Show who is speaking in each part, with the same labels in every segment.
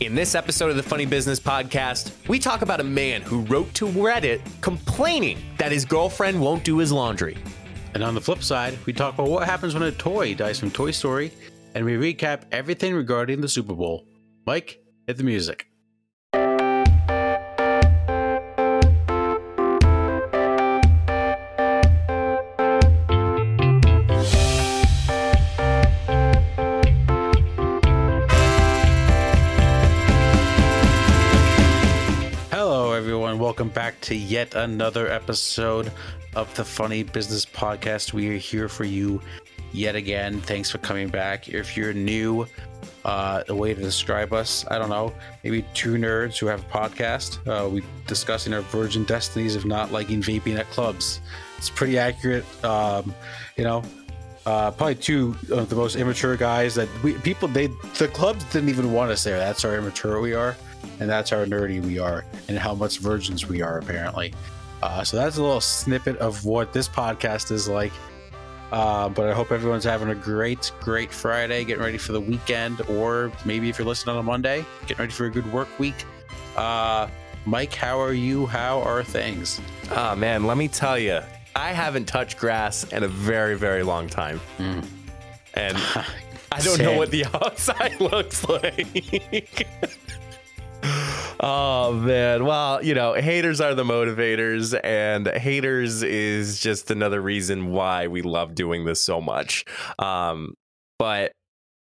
Speaker 1: In this episode of the Funny Business Podcast, we talk about a man who wrote to Reddit complaining that his girlfriend won't do his laundry.
Speaker 2: And on the flip side, we talk about what happens when a toy dies from Toy Story, and we recap everything regarding the Super Bowl. Mike, hit the music. To yet another episode of the Funny Business Podcast. We are here for you yet again. Thanks for coming back. If you're new, uh, the way to describe us, I don't know, maybe two nerds who have a podcast. Uh, we discussing our virgin destinies of not liking vaping at clubs. It's pretty accurate. Um, you know, uh, probably two of the most immature guys that we people they the clubs didn't even want us there. That's how immature we are, and that's how nerdy we are, and how much virgins we are apparently. Uh, so that's a little snippet of what this podcast is like. Uh, but I hope everyone's having a great, great Friday, getting ready for the weekend, or maybe if you're listening on a Monday, getting ready for a good work week. Uh, Mike, how are you? How are things?
Speaker 1: Ah, man, let me tell you, I haven't touched grass in a very, very long time. And I don't know what the outside looks like. oh man. Well, you know, haters are the motivators, and haters is just another reason why we love doing this so much. Um, but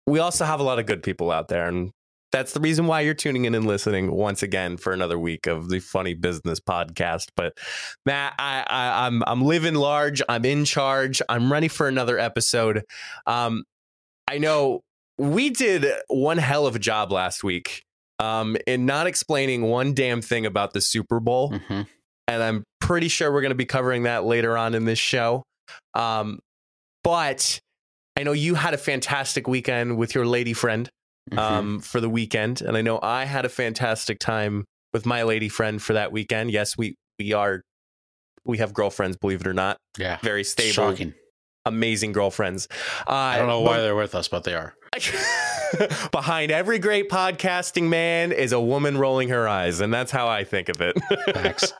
Speaker 1: we also have a lot of good people out there, and that's the reason why you're tuning in and listening once again for another week of the Funny Business Podcast. But Matt, I, I I'm I'm living large. I'm in charge. I'm ready for another episode. Um, I know we did one hell of a job last week um, in not explaining one damn thing about the Super Bowl,
Speaker 2: Mm-hmm.
Speaker 1: and I'm pretty sure we're going to be covering that later on in this show. Um, but I know you had a fantastic weekend with your lady friend
Speaker 2: Mm-hmm.
Speaker 1: um, for the weekend, and I know I had a fantastic time with my lady friend for that weekend. Yes, we we are we have girlfriends, believe it or not,
Speaker 2: yeah,
Speaker 1: very stable,
Speaker 2: shocking.
Speaker 1: amazing girlfriends. Uh,
Speaker 2: I don't know why they're with us, but they are.
Speaker 1: Behind every great podcasting man is a woman rolling her eyes, and that's how I think of it.
Speaker 2: Facts.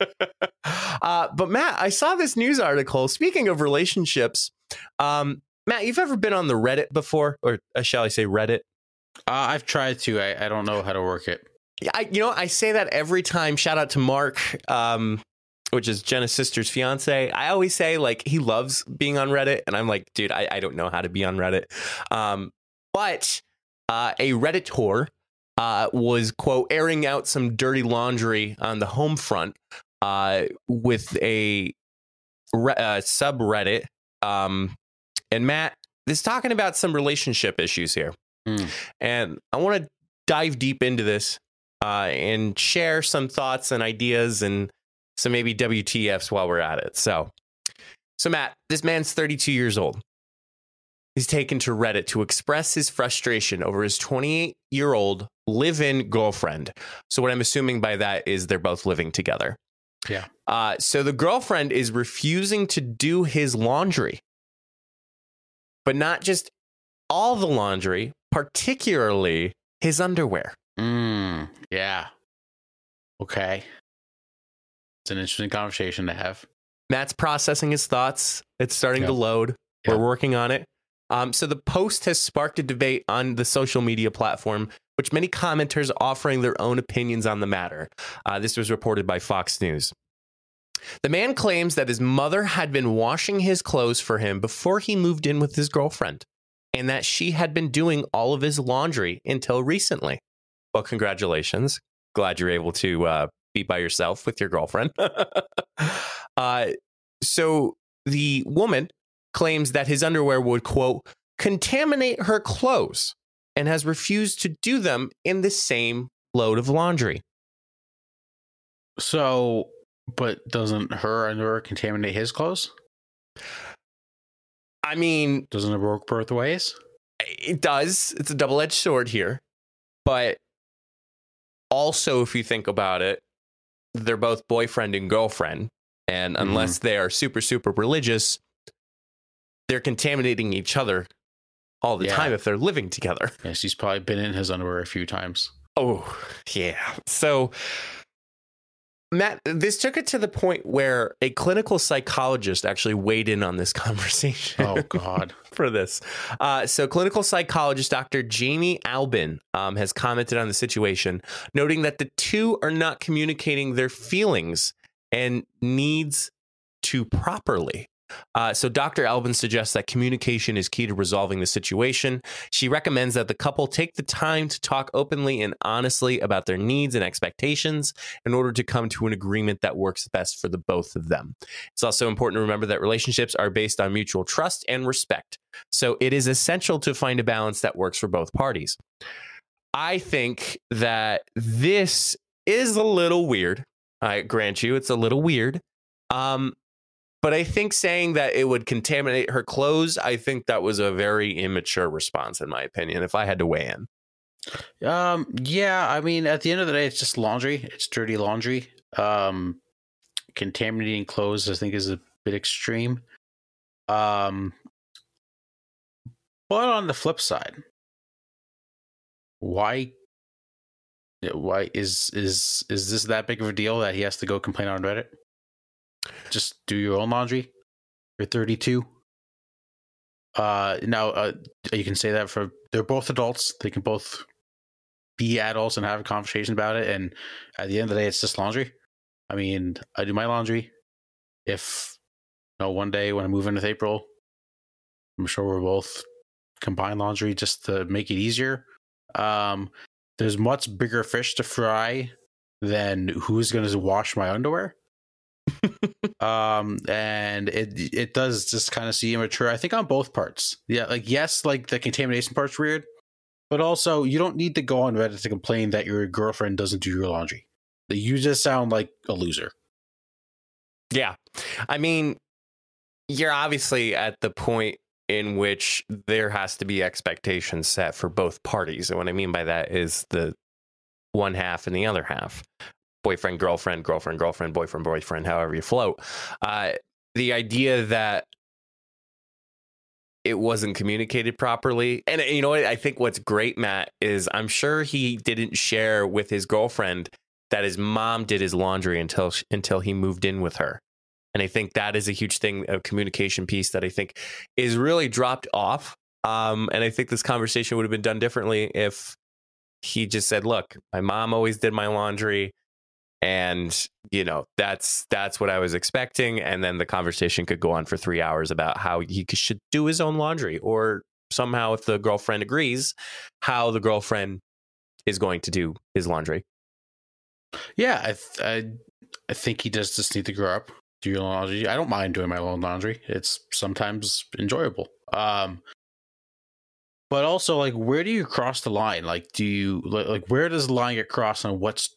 Speaker 1: uh, but Matt, I saw this news article. Speaking of relationships, um, Matt, you've ever been on the Reddit before, or uh, shall I say Reddit?
Speaker 2: Uh, I've tried to. I, I don't know how to work it.
Speaker 1: Yeah, I, you know, I say that every time. Shout out to Mark, um, which is Jenna's sister's fiance. I always say like he loves being on Reddit, and I'm like, dude, I, I don't know how to be on Reddit. Um, but uh, a Redditor uh, was quote airing out some dirty laundry on the home front uh, with a re- uh, subreddit. Um, and Matt is talking about some relationship issues here,
Speaker 2: Hmm.
Speaker 1: and I want to dive deep into this uh, and share some thoughts and ideas and some maybe WTFs while we're at it. So, so Matt, this man's 32 years old. He's taken to Reddit to express his frustration over his 28 year old live in girlfriend. So, what I'm assuming by that is they're both living together.
Speaker 2: Yeah.
Speaker 1: Uh, so, the girlfriend is refusing to do his laundry, but not just all the laundry, particularly his underwear.
Speaker 2: Mm, yeah. Okay. It's an interesting conversation to have.
Speaker 1: Matt's processing his thoughts. It's starting to load.
Speaker 2: Yeah.
Speaker 1: We're working on it. Um, so the post has sparked a debate on the social media platform, which many commenters offering their own opinions on the matter. Uh, this was reported by Fox News. The man claims that his mother had been washing his clothes for him before he moved in with his girlfriend, and that she had been doing all of his laundry until recently. Well, congratulations. Glad you're able to uh, be by yourself with your girlfriend. uh, so the woman claims that his underwear would, quote, contaminate her clothes and has refused to do them in the same load of laundry.
Speaker 2: So, but doesn't her underwear contaminate his clothes?
Speaker 1: I mean,
Speaker 2: Doesn't it work both ways?
Speaker 1: it does. It's a double edged sword here. But also, if you think about it, they're both boyfriend and girlfriend. And mm-hmm. unless they are super, super religious, they're contaminating each other all the
Speaker 2: Yeah.
Speaker 1: time if they're living together.
Speaker 2: Yes, he's probably been in his underwear a few times.
Speaker 1: Oh, yeah. So, Matt, this took it to the point where a clinical psychologist actually weighed in on this conversation.
Speaker 2: Oh, God.
Speaker 1: for this. Uh, so, clinical psychologist Dr. Jamie Albin um, has commented on the situation, noting that the two are not communicating their feelings and needs to properly. Uh, so, Dr. Albin suggests that communication is key to resolving the situation. She recommends that the couple take the time to talk openly and honestly about their needs and expectations in order to come to an agreement that works best for the both of them. It's also important to remember that relationships are based on mutual trust and respect. So, it is essential to find a balance that works for both parties. I think that this is a little weird. I grant you, it's a little weird. Um, but I think saying that it would contaminate her clothes, I think that was a very immature response, in my opinion, if I had to weigh in.
Speaker 2: Um, yeah, I mean, at the end of the day, it's just laundry. It's dirty laundry. Um, contaminating clothes, I think, is a bit extreme. Um, but on the flip side, why? Why is is is this that big of a deal that he has to go complain on Reddit? Just do your own laundry. You're 32. Uh, now uh, you can say that for they're both adults. They can both be adults and have a conversation about it. And at the end of the day, it's just laundry. I mean, I do my laundry. If you know, one day when I move in with April, I'm sure we're both combine laundry just to make it easier. Um, there's much bigger fish to fry than who's going to wash my underwear. um, and it it does just kind of seem immature. I think on both parts. Yeah, like yes, like the contamination part's weird, but also you don't need to go on Reddit to complain that your girlfriend doesn't do your laundry. You just sound like a loser.
Speaker 1: Yeah, I mean, you're obviously at the point in which there has to be expectations set for both parties. And what I mean by that is the one half and the other half boyfriend, girlfriend, girlfriend, girlfriend, boyfriend, boyfriend, however you float. Uh, the idea that it wasn't communicated properly. And you know what? I think what's great, Matt, is I'm sure he didn't share with his girlfriend that his mom did his laundry until until he moved in with her. And I think that is a huge thing, a communication piece that I think is really dropped off. Um, and I think this conversation would have been done differently if he just said, "Look, my mom always did my laundry and you know that's that's what i was expecting and then the conversation could go on for three hours about how he should do his own laundry or somehow if the girlfriend agrees how the girlfriend is going to do his laundry.
Speaker 2: Yeah i th- I, I think he does just need to grow up do your laundry. I don't mind doing my own laundry. It's sometimes enjoyable um but also like where do you cross the line? Like do you like, like where does the line get crossed on what's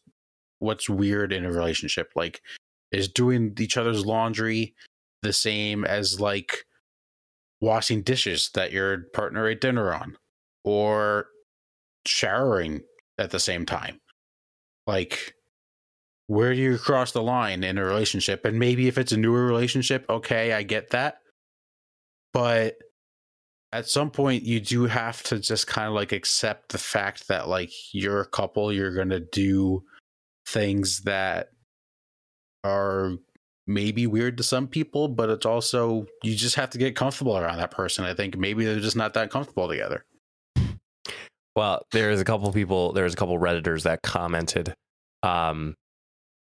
Speaker 2: what's weird in a relationship. Like, is doing each other's laundry the same as like washing dishes that your partner ate dinner on, or showering at the same time? Like, where do you cross the line in a relationship? And maybe if it's a newer relationship, okay, I get that. But at some point you do have to just kind of like accept the fact that like you're a couple you're going to do things that are maybe weird to some people, but it's also you just have to get comfortable around that person. I think maybe they're just not that comfortable together.
Speaker 1: Well, there's a couple people, there's a couple redditors that commented. Um,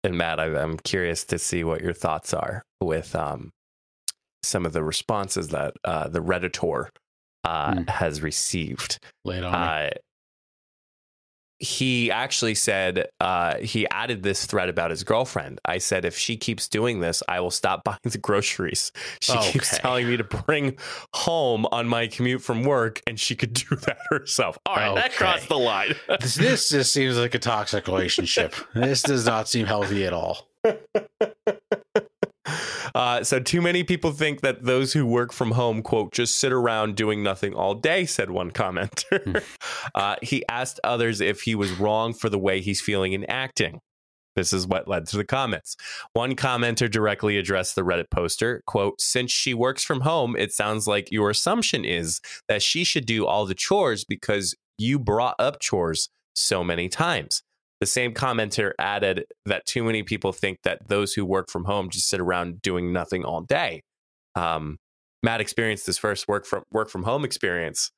Speaker 1: and Matt, I, am curious to see what your thoughts are with um, some of the responses that uh, the redditor uh, mm. has received.
Speaker 2: It on uh,
Speaker 1: he actually said uh, he added this thread about his girlfriend. I said, if she keeps doing this, I will stop buying the groceries. She okay. keeps telling me to bring home on my commute from work, and she could do that herself. All right, okay. that crossed the line.
Speaker 2: this, this just seems like a toxic relationship. this does not seem healthy at all.
Speaker 1: Uh, so, too many people think that those who work from home, quote, just sit around doing nothing all day, said one commenter. Hmm. uh, he asked others if he was wrong for the way he's feeling and acting. This is what led to the comments. One commenter directly addressed the Reddit poster, quote, since she works from home, it sounds like your assumption is that she should do all the chores because you brought up chores so many times. The same commenter added that too many people think that those who work from home just sit around doing nothing all day. Um, Matt experienced his first work from work from home experience.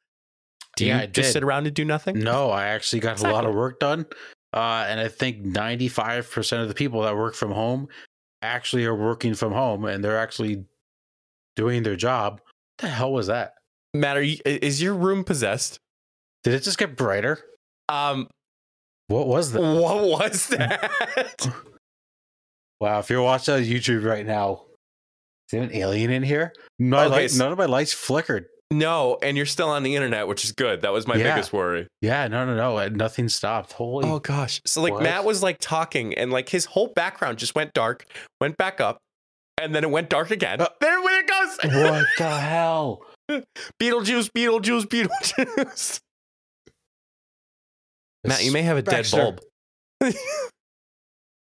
Speaker 1: Do
Speaker 2: Yeah,
Speaker 1: you
Speaker 2: I
Speaker 1: just
Speaker 2: did.
Speaker 1: sit around and do nothing?
Speaker 2: No, I actually got a lot of work done. Uh, and I think 95% of the people that work from home actually are working from home and they're actually doing their job. What the hell was that?
Speaker 1: Matt, are you, is your room possessed?
Speaker 2: Did it just get brighter?
Speaker 1: Um,
Speaker 2: What was that?
Speaker 1: what was that?
Speaker 2: Wow, if you're watching on YouTube right now, is there an alien in here? No,
Speaker 1: Okay,
Speaker 2: light,
Speaker 1: so-
Speaker 2: none of my lights flickered.
Speaker 1: no, and you're still on the internet, which is good. That was my
Speaker 2: Yeah.
Speaker 1: biggest worry.
Speaker 2: Yeah, no, no, no. Nothing stopped. Holy.
Speaker 1: Oh gosh. So like
Speaker 2: What?
Speaker 1: Matt was like talking and like his whole background just went dark, went back up, and then it went dark again.
Speaker 2: Uh,
Speaker 1: there it goes.
Speaker 2: what the hell?
Speaker 1: Beetlejuice, Beetlejuice, Beetlejuice. Matt, you may have a dead bulb.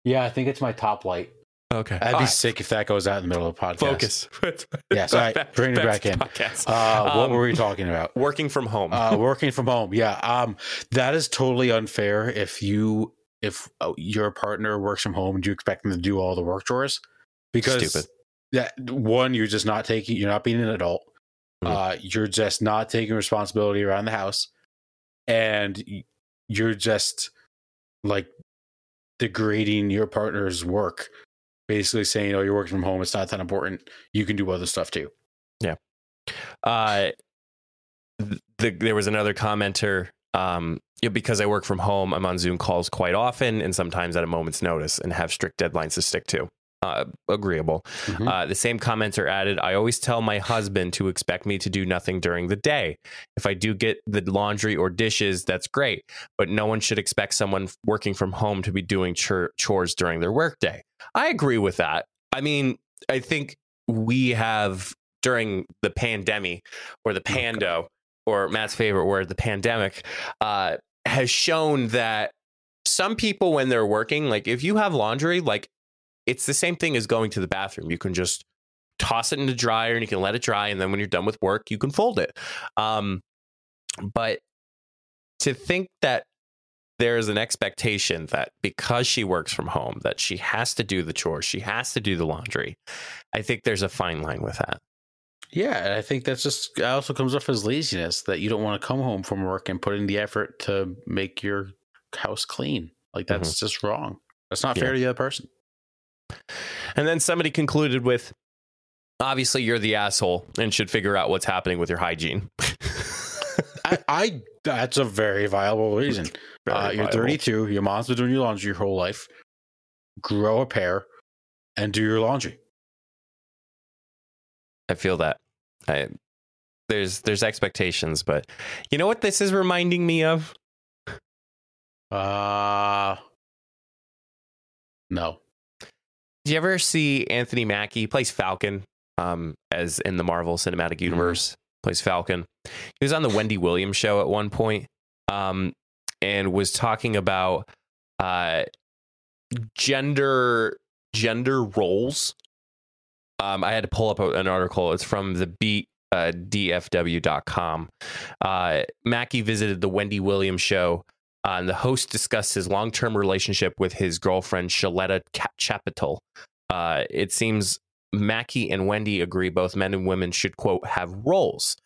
Speaker 2: Yeah, I think it's my top light.
Speaker 1: Okay.
Speaker 2: I'd
Speaker 1: All
Speaker 2: be
Speaker 1: right.
Speaker 2: sick if that goes out in the middle of the podcast.
Speaker 1: Focus.
Speaker 2: Yes, all right, bring it back in.
Speaker 1: Podcast.
Speaker 2: Uh, what
Speaker 1: Um,
Speaker 2: were we talking about?
Speaker 1: Working from home.
Speaker 2: Uh, working from home. Yeah. Um, that is totally unfair. If you, if uh, your partner works from home, do you expect them to do all the work chores? Because
Speaker 1: Stupid.
Speaker 2: that one, you're just not taking, you're not being an adult.
Speaker 1: Mhm.
Speaker 2: Uh, you're just not taking responsibility around the house, and y- you're just like degrading your partner's work. Basically saying, "Oh, you're working from home. It's not that important. You can do other stuff too."
Speaker 1: Yeah. Uh, the, there was another commenter. Um, yeah, because I work from home, I'm on Zoom calls quite often and sometimes at a moment's notice and have strict deadlines to stick to. Uh, agreeable.
Speaker 2: Mhm.
Speaker 1: Uh, the same comments are added, I always tell my husband to expect me to do nothing during the day. If I do get the laundry or dishes, that's great, but no one should expect someone working from home to be doing chur- chores during their workday. I agree with that. I mean, I think we have during the pandemic or the pando or Matt's favorite word, the pandemic, uh, has shown that some people, when they're working, like if you have laundry, like it's the same thing as going to the bathroom. You can just toss it in the dryer and you can let it dry. And then when you're done with work, you can fold it. Um, but to think that there is an expectation that because she works from home, that she has to do the chores, she has to do the laundry. I think there's a fine line with that.
Speaker 2: Yeah, and I think that's just also comes off as laziness that you don't want to come home from work and put in the effort to make your house clean. Like that's just wrong. That's not fair
Speaker 1: Yeah.
Speaker 2: to the other person.
Speaker 1: And then somebody concluded with, obviously, you're the asshole and should figure out what's happening with your hygiene.
Speaker 2: I, I that's a very viable reason.
Speaker 1: Very
Speaker 2: uh, you're 32. Your mom's been doing your laundry your whole life. Grow a pair and do your laundry.
Speaker 1: I feel that. I, there's there's expectations, but you know what this is reminding me of?
Speaker 2: Uh no.
Speaker 1: Do you ever see Anthony Mackie He plays Falcon um, as in the Marvel Cinematic Universe? Plays Falcon. He was on the Wendy Williams show at one point, um, and was talking about uh, gender gender roles. Um, I had to pull up an article. It's from the beat. Uh, DFW.com. Uh, Mackie visited the Wendy Williams show, uh, and the host discussed his long term relationship with his girlfriend, Sheletta Chapital. Uh, it seems Mackie and Wendy agree both men and women should, quote, have roles.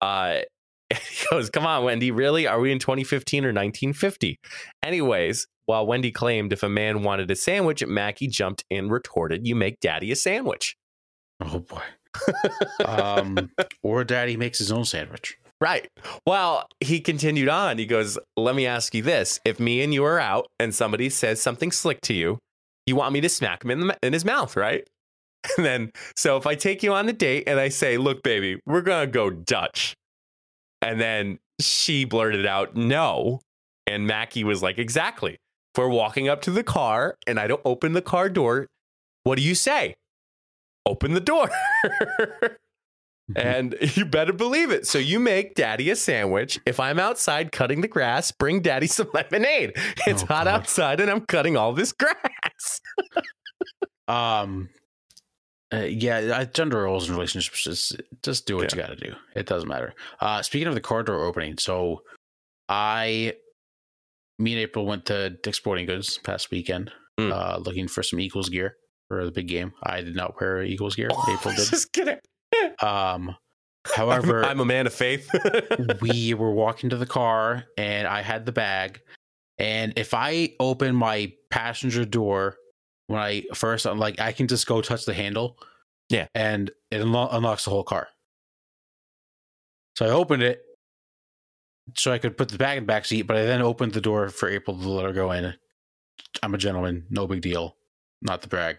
Speaker 1: Uh, he goes, Come on, Wendy, really? Are we in 2015 or 1950? Anyways, while Wendy claimed if a man wanted a sandwich, Mackie jumped in and retorted, You make daddy a sandwich.
Speaker 2: Oh boy. um or daddy makes his own sandwich.
Speaker 1: Right. Well, he continued on. He goes, Let me ask you this. If me and you are out and somebody says something slick to you, you want me to smack him in, the, in his mouth, right? And then, so if I take you on the date and I say, Look, baby, we're going to go Dutch. And then she blurted out, No. And Mackie was like, Exactly. If we're walking up to the car and I don't open the car door, what do you say? Open the door. And you better believe it. So you make daddy a sandwich. If I'm outside cutting the grass, bring daddy some lemonade. It's
Speaker 2: Oh,
Speaker 1: hot
Speaker 2: God.
Speaker 1: outside and I'm cutting all this grass.
Speaker 2: Um, uh, yeah, gender roles in relationships just just do what you got to do. It doesn't matter. Uh, speaking of the car door opening, so I me and April went to Dick's Sporting Goods past weekend,
Speaker 1: Mm.
Speaker 2: uh, looking for some Eagles gear for the big game. I did not wear Eagles gear. April did.
Speaker 1: Just kidding.
Speaker 2: Um, however,
Speaker 1: I'm a man of faith.
Speaker 2: we were walking to the car and I had the bag. And if I open my passenger door when I first, I'm like, I can just go touch the handle.
Speaker 1: Yeah.
Speaker 2: And it unlo- unlocks the whole car. So I opened it so I could put the bag in the back seat, but I then opened the door for April to let her go in. I'm a gentleman, no big deal. Not the brag.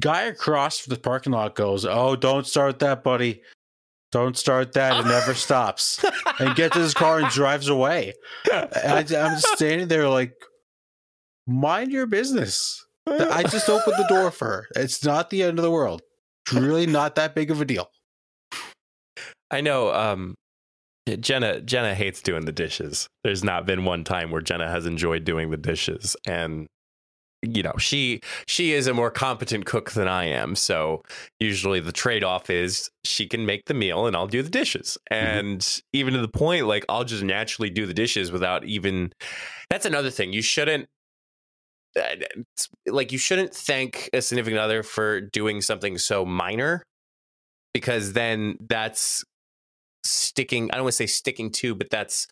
Speaker 2: Guy across the parking lot goes, Oh, don't start that, buddy. Don't start that. It never stops. And gets in his car and drives away. And I, I'm just standing there like, mind your business. I just opened the door for her. It's not the end of the world. It's really not that big of a deal.
Speaker 1: I know um Jenna Jenna hates doing the dishes. There's not been one time where Jenna has enjoyed doing the dishes and you know, she she is a more competent cook than I am. So usually the trade-off is she can make the meal and I'll do the dishes. And even to the point like I'll just naturally do the dishes without even That's another thing. You shouldn't uh, like you shouldn't thank a significant other for doing something so minor because then that's sticking i don't want to say sticking to but that's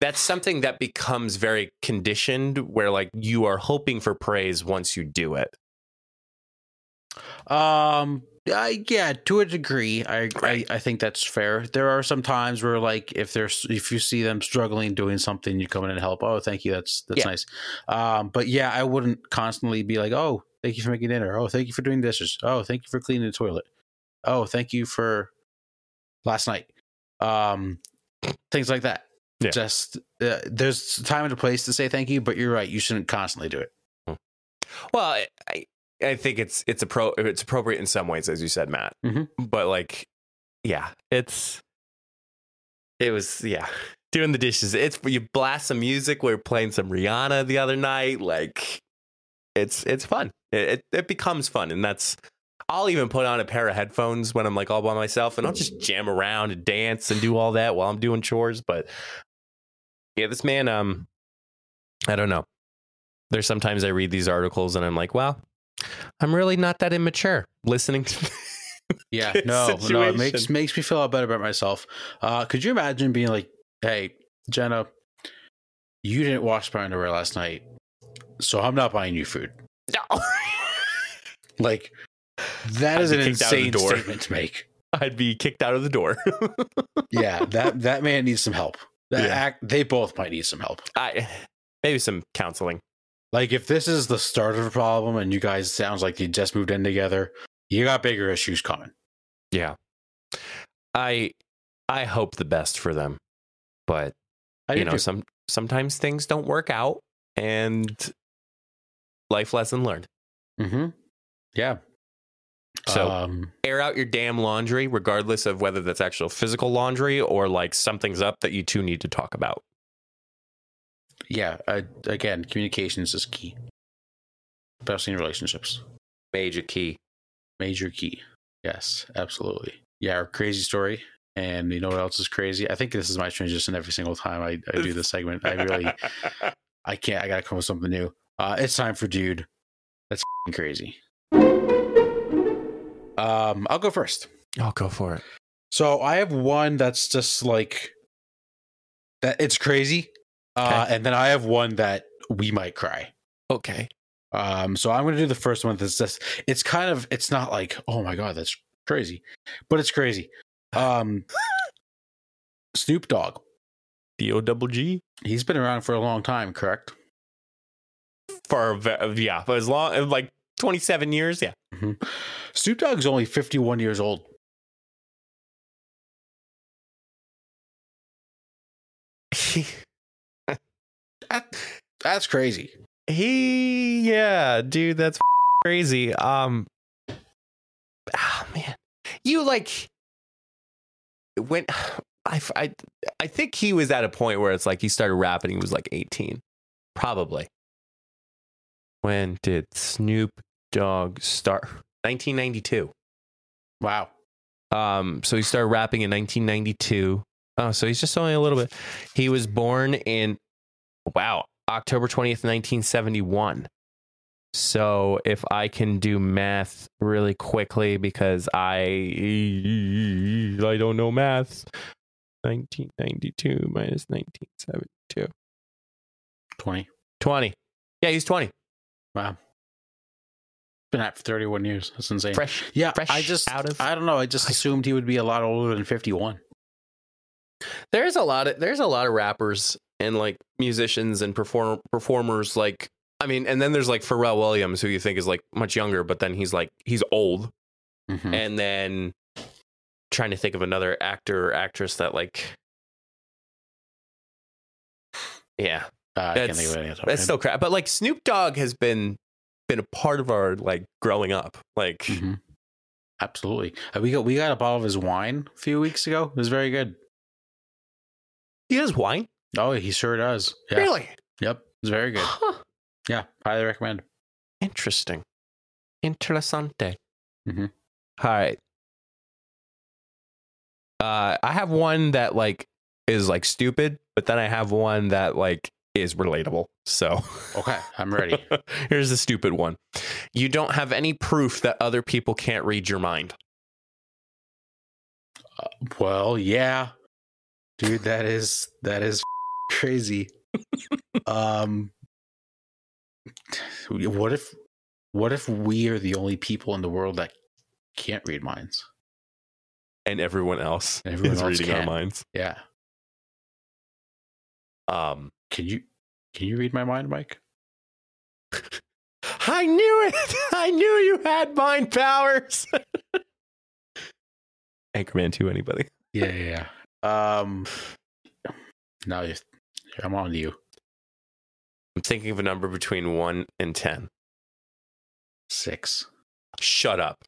Speaker 1: that's something that becomes very conditioned where like you are hoping for praise once you do it
Speaker 2: Um, I, yeah, to a degree, I,
Speaker 1: Right.
Speaker 2: I I think that's fair. There are some times where, like, if there's if you see them struggling doing something, you come in and help. Oh, thank you. That's that's
Speaker 1: Yeah.
Speaker 2: nice. Um, but yeah, I wouldn't constantly be like, oh, thank you for making dinner. Oh, thank you for doing dishes. Oh, thank you for cleaning the toilet. Oh, thank you for last night. Um, things like that.
Speaker 1: Yeah.
Speaker 2: Just uh, there's time and a place to say thank you, but you're right. You shouldn't constantly do it.
Speaker 1: well i i, think it's it's appro- it's appropriate in some ways as you said matt
Speaker 2: Mhm.
Speaker 1: but like yeah it's it was yeah doing the dishes it's you blast some music we were playing some rihanna the other night like it's it's fun it, it, it becomes fun and that's I'll even put on a pair of headphones when I'm like all by myself and I'll just jam around and dance and do all that while I'm doing chores. But yeah, this man, um, I don't know. There's sometimes I read these articles and I'm like, well, I'm really not that immature listening to
Speaker 2: Yeah, no, no, it makes makes me feel a lot better about myself. Uh, could you imagine being like, "Hey, Jenna, you didn't wash my underwear last night, so I'm not buying you food."
Speaker 1: No.
Speaker 2: Like, that
Speaker 1: I'd
Speaker 2: is an
Speaker 1: kicked out of the
Speaker 2: insane statement to make.
Speaker 1: I'd be kicked out of the door.
Speaker 2: Yeah, that that man needs some help. That
Speaker 1: Yeah.
Speaker 2: act, they both might need some help.
Speaker 1: I maybe some counseling.
Speaker 2: Like, if this is the start of a problem, and you guys sounds like you just moved in together, you got bigger issues coming.
Speaker 1: Yeah. I I hope the best for them. But
Speaker 2: I
Speaker 1: you know,
Speaker 2: too.
Speaker 1: some sometimes things don't work out and life lesson learned.
Speaker 2: Mm-hmm. Yeah.
Speaker 1: So
Speaker 2: um,
Speaker 1: air out your damn laundry, regardless of whether that's actual physical laundry or like something's up that you two need to talk about.
Speaker 2: yeah. Uh, again, communications is key, especially in relationships.
Speaker 1: Major key.
Speaker 2: Major key. Yes, absolutely. Yeah, our crazy story. And you know what else is crazy? I think this is my transition every single time I, I do this segment. I really, I can't. I gotta come with something new. Uh, it's time for dude. That's f***ing crazy. Um, I'll go first.
Speaker 1: I'll go for it.
Speaker 2: So I have one that's just like that. It's crazy, uh,
Speaker 1: Okay.
Speaker 2: and then I have one that we might cry.
Speaker 1: Okay.
Speaker 2: Um, so I'm gonna do the first one. That's just it's kind of it's not like oh my god that's crazy, but it's crazy. Um, Snoop Dogg.
Speaker 1: D O double G.
Speaker 2: He's been around for a long time, correct?
Speaker 1: For yeah, for as long like twenty seven years. Yeah.
Speaker 2: Snoop Dogg's only 51 years old. That, that's crazy.
Speaker 1: He, yeah, dude, that's crazy. Um, ah, man, you like when I, I, I think he was at a point where it's like he started rapping. He was like eighteen, probably. When did Snoop Dogg start? 1992.
Speaker 2: Wow.
Speaker 1: Um, so he started rapping in 1992. Oh, so he's just only a little bit. He was born in. Wow, October 20th, 1971. So if I can do math really quickly because I I don't know math. 1992 minus 1972.
Speaker 2: 20.
Speaker 1: 20. Yeah, he's 20.
Speaker 2: Wow. Been at for 31 years. That's insane.
Speaker 1: Fresh.
Speaker 2: yeah,
Speaker 1: fresh
Speaker 2: I just,
Speaker 1: out of
Speaker 2: I don't know. I just assumed he would be a lot older than 51.
Speaker 1: There's a lot of there's a lot of rappers and like musicians and perform performers like I mean, and then there's like Pharrell Williams, who you think is like much younger, but then he's like he's old.
Speaker 2: Mhm.
Speaker 1: And then trying to think of another actor or actress that like Yeah.
Speaker 2: Uh, I can't
Speaker 1: That's-
Speaker 2: think of any
Speaker 1: That's still crap. But like Snoop Dogg has been been a part of our like growing up. Like
Speaker 2: hmm Absolutely. Uh, we got we got a bottle of his wine a few weeks ago. It was very good.
Speaker 1: he has wine?
Speaker 2: Oh, he sure does. Yeah.
Speaker 1: Really?
Speaker 2: Yep. It's very good.
Speaker 1: Huh.
Speaker 2: Yeah. Highly recommend.
Speaker 1: Interesting. Interessante.
Speaker 2: Mhm.
Speaker 1: All right. Uh, I have one that like is like stupid, but then I have one that like is relatable. So
Speaker 2: Okay. I'm ready.
Speaker 1: here's the stupid one. You don't have any proof that other people can't read your mind.
Speaker 2: well, yeah. Dude, that is that is crazy. um what if what if we are the only people in the world that can't read minds?
Speaker 1: And everyone else
Speaker 2: And everyone
Speaker 1: is
Speaker 2: else
Speaker 1: reading our minds.
Speaker 2: Yeah.
Speaker 1: Um,
Speaker 2: Can you can you read my mind, Mike?
Speaker 1: I knew it. I knew you had mind powers. Anchorman 2, anybody?
Speaker 2: Yeah, yeah. yeah. Um now I'm on to you.
Speaker 1: I'm thinking of a number between 1 and 10.
Speaker 2: Six.
Speaker 1: Shut up.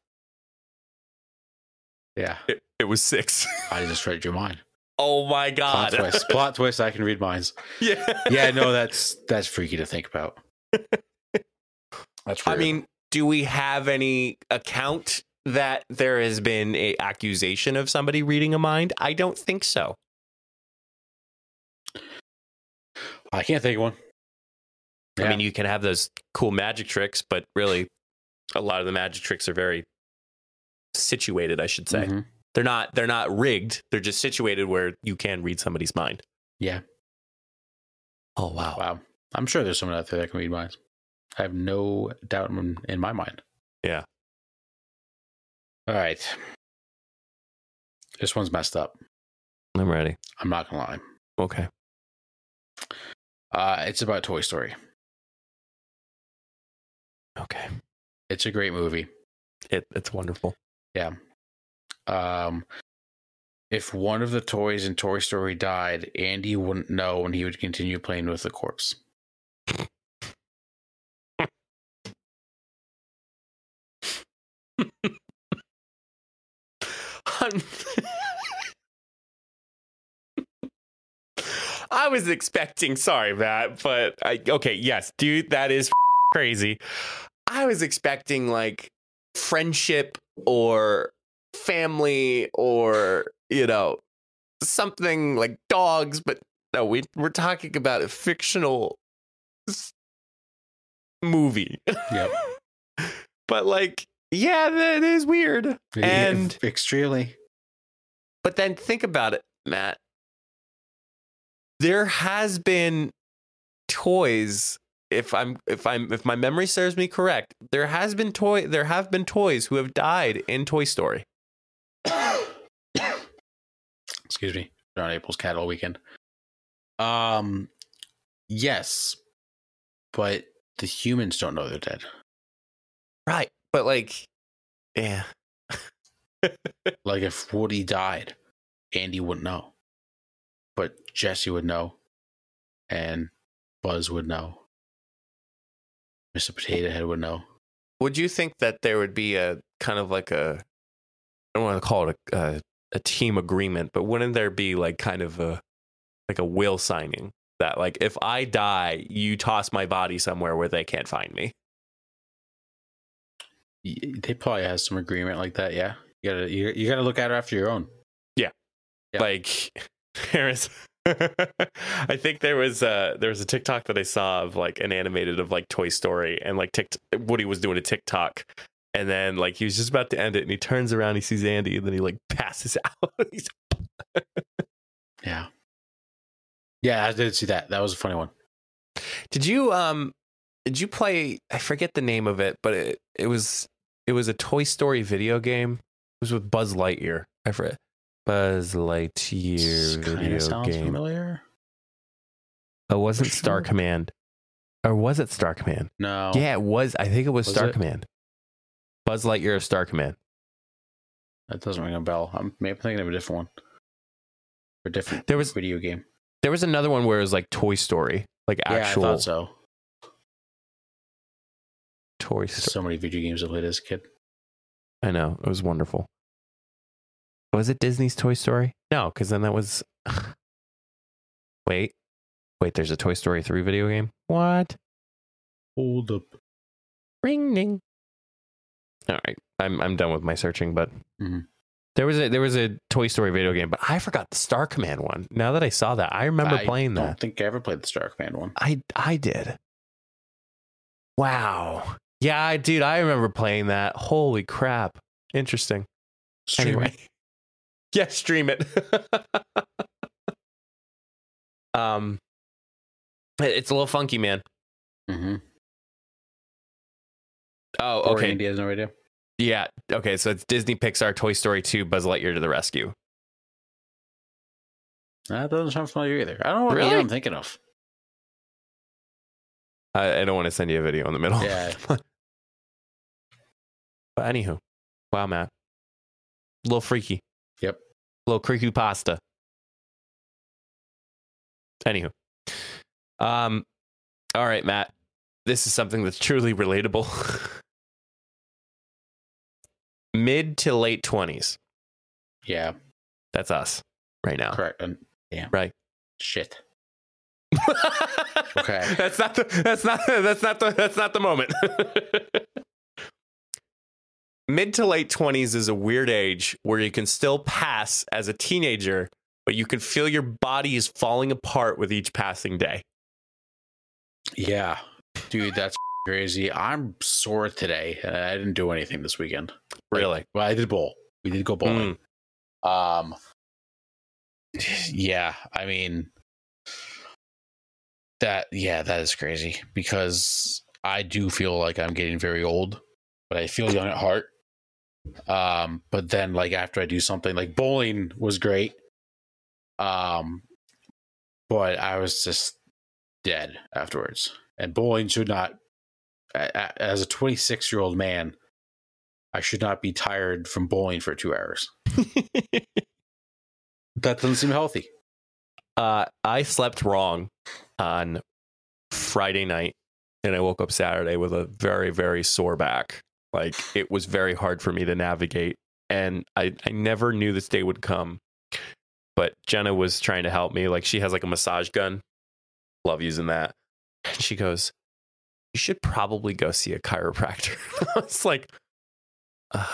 Speaker 2: Yeah.
Speaker 1: It, it was 6.
Speaker 2: I just read your mind.
Speaker 1: Oh my god!
Speaker 2: Plot twist. Plot twist, I can read minds.
Speaker 1: yeah.
Speaker 2: Yeah, no, that's that's freaky to think about. That's
Speaker 1: I mean, do we have any account that there has been a accusation of somebody reading a mind? I don't think so.
Speaker 2: I can't think of one.
Speaker 1: I mean, you can have those cool magic tricks, but really, a lot of the magic tricks are very situated. I should say
Speaker 2: Mhm.
Speaker 1: They're not they're not rigged. They're just situated where you can read somebody's mind.
Speaker 2: Yeah.
Speaker 1: Oh wow!
Speaker 2: Wow. I'm sure there's someone out there that can read minds. I have no doubt in, my mind.
Speaker 1: Yeah.
Speaker 2: All right. This one's messed up.
Speaker 1: I'm ready.
Speaker 2: I'm not gonna lie.
Speaker 1: Okay.
Speaker 2: Uh, it's about Toy Story.
Speaker 1: Okay.
Speaker 2: It's a great movie.
Speaker 1: It it's wonderful.
Speaker 2: Yeah. Um, if one of the toys in Toy Story died, Andy wouldn't know, and he would continue playing with the corpse.
Speaker 1: I was expecting, sorry, Matt, but I, okay, yes, dude, that is crazy. I was expecting like friendship or family or, you know, something like dogs, but no, we, we're talking about a fictional movie.
Speaker 2: Yep.
Speaker 1: but like, yeah, that is weird. And
Speaker 2: extremely.
Speaker 1: but then think about it, Matt. There has been toys. If I'm if I'm if my memory serves me correct, there has been toy there have been toys who have died in Toy Story.
Speaker 2: Excuse me. On April's Cattle weekend. Um, yes, but the humans don't know they're dead.
Speaker 1: Right. But like yeah.
Speaker 2: Like if Woody died, Andy wouldn't know, but Jesse would know, and Buzz would know. Mr. Potato Head would know.
Speaker 1: Would you think that there would be a kind of like a I don't want to call it a, a a team agreement, but wouldn't there be like kind of a like a will signing that like if I die, you toss my body somewhere where they can't find me?
Speaker 2: They probably has some agreement like that. Yeah, you gotta you, you gotta look at it after your own. Yeah.
Speaker 1: Like there is I think there was a there was a TikTok that I saw of like an animated of like Toy Story and like Tick Woody was doing a TikTok and then like he was just about to end it and he turns around he sees Andy and then he like passes out. He's-
Speaker 2: Yeah. Yeah, I did see that. That was a funny one.
Speaker 1: did you um did you play I forget the name of it but it it was it was a Toy Story video game. It was with Buzz Lightyear. I forget. Buzz Lightyear
Speaker 2: Kind
Speaker 1: video
Speaker 2: of sounds
Speaker 1: game.
Speaker 2: familiar.
Speaker 1: It wasn't Star? Command. Or was it Star Command?
Speaker 2: No.
Speaker 1: Yeah, it was. I think it was,
Speaker 2: Was
Speaker 1: Star
Speaker 2: it?
Speaker 1: Command. Buzz Lightyear of Star Command.
Speaker 2: That doesn't ring a bell. I'm maybe thinking of a different one. Or a different
Speaker 1: There was
Speaker 2: video game.
Speaker 1: there was another one where it was like Toy Story, like actual
Speaker 2: yeah, I thought so.
Speaker 1: Toy Story.
Speaker 2: so many video games I played as a kid.
Speaker 1: I know it was wonderful. Was it Disney's Toy Story? No, because then that was. wait, wait. There's a Toy Story three video game. What?
Speaker 2: Hold up.
Speaker 1: Ring ding. All right, I'm I'm done with my searching, but
Speaker 2: Mhm.
Speaker 1: there was a there was a Toy Story video game, but I forgot the Star Command one. Now that I saw that, I remember
Speaker 2: I
Speaker 1: playing
Speaker 2: don't think I ever played the Star Command one.
Speaker 1: I I did. Wow. Yeah, dude, I remember playing that. Holy crap. Interesting.
Speaker 2: Stream
Speaker 1: anyway.
Speaker 2: it.
Speaker 1: Yeah, stream it. um it's a little funky, man.
Speaker 2: Mm-hmm.
Speaker 1: Oh,
Speaker 2: Or
Speaker 1: okay.
Speaker 2: Andy has no idea.
Speaker 1: Yeah. Okay, so it's Disney Pixar Toy Story 2 Buzz Lightyear to the rescue.
Speaker 2: That doesn't sound familiar either. I don't know what
Speaker 1: Really?
Speaker 2: I'm thinking of.
Speaker 1: I, I don't want to send you a video in the middle.
Speaker 2: Yeah.
Speaker 1: but anywho, wow, Matt, a little freaky.
Speaker 2: Yep.
Speaker 1: A little creaky pasta. Anywho, um, all right, Matt, this is something that's truly relatable. Mid to late twenties.
Speaker 2: Yeah,
Speaker 1: That's us right now.
Speaker 2: correct. Um, and damn.
Speaker 1: Right.
Speaker 2: Shit. Okay.
Speaker 1: That's not the that's not that's not the that's not the moment. Mid to late 20s is a weird age where you can still pass as a teenager, but you can feel your body is falling apart with each passing day.
Speaker 2: Yeah, dude, that's crazy. I'm sore today. I didn't do anything this weekend. Like,
Speaker 1: Really?
Speaker 2: well, I did bowl. We did go bowling. Um. Yeah, I mean that. Yeah, that is crazy because I do feel like I'm getting very old, but I feel young at heart. Um, but then like after I do something like bowling was great. Um, but I was just dead afterwards. And bowling should not, as a 26 year old man, I should not be tired from bowling for two hours. That doesn't seem healthy.
Speaker 1: uh, I slept wrong on Friday night and I woke up Saturday with a very, very sore back. Like it was very hard for me to navigate. And I, I never knew this day would come. But Jenna was trying to help me. Like she has like a massage gun. Love using that. And she goes, You should probably go see a chiropractor. it's like, uh,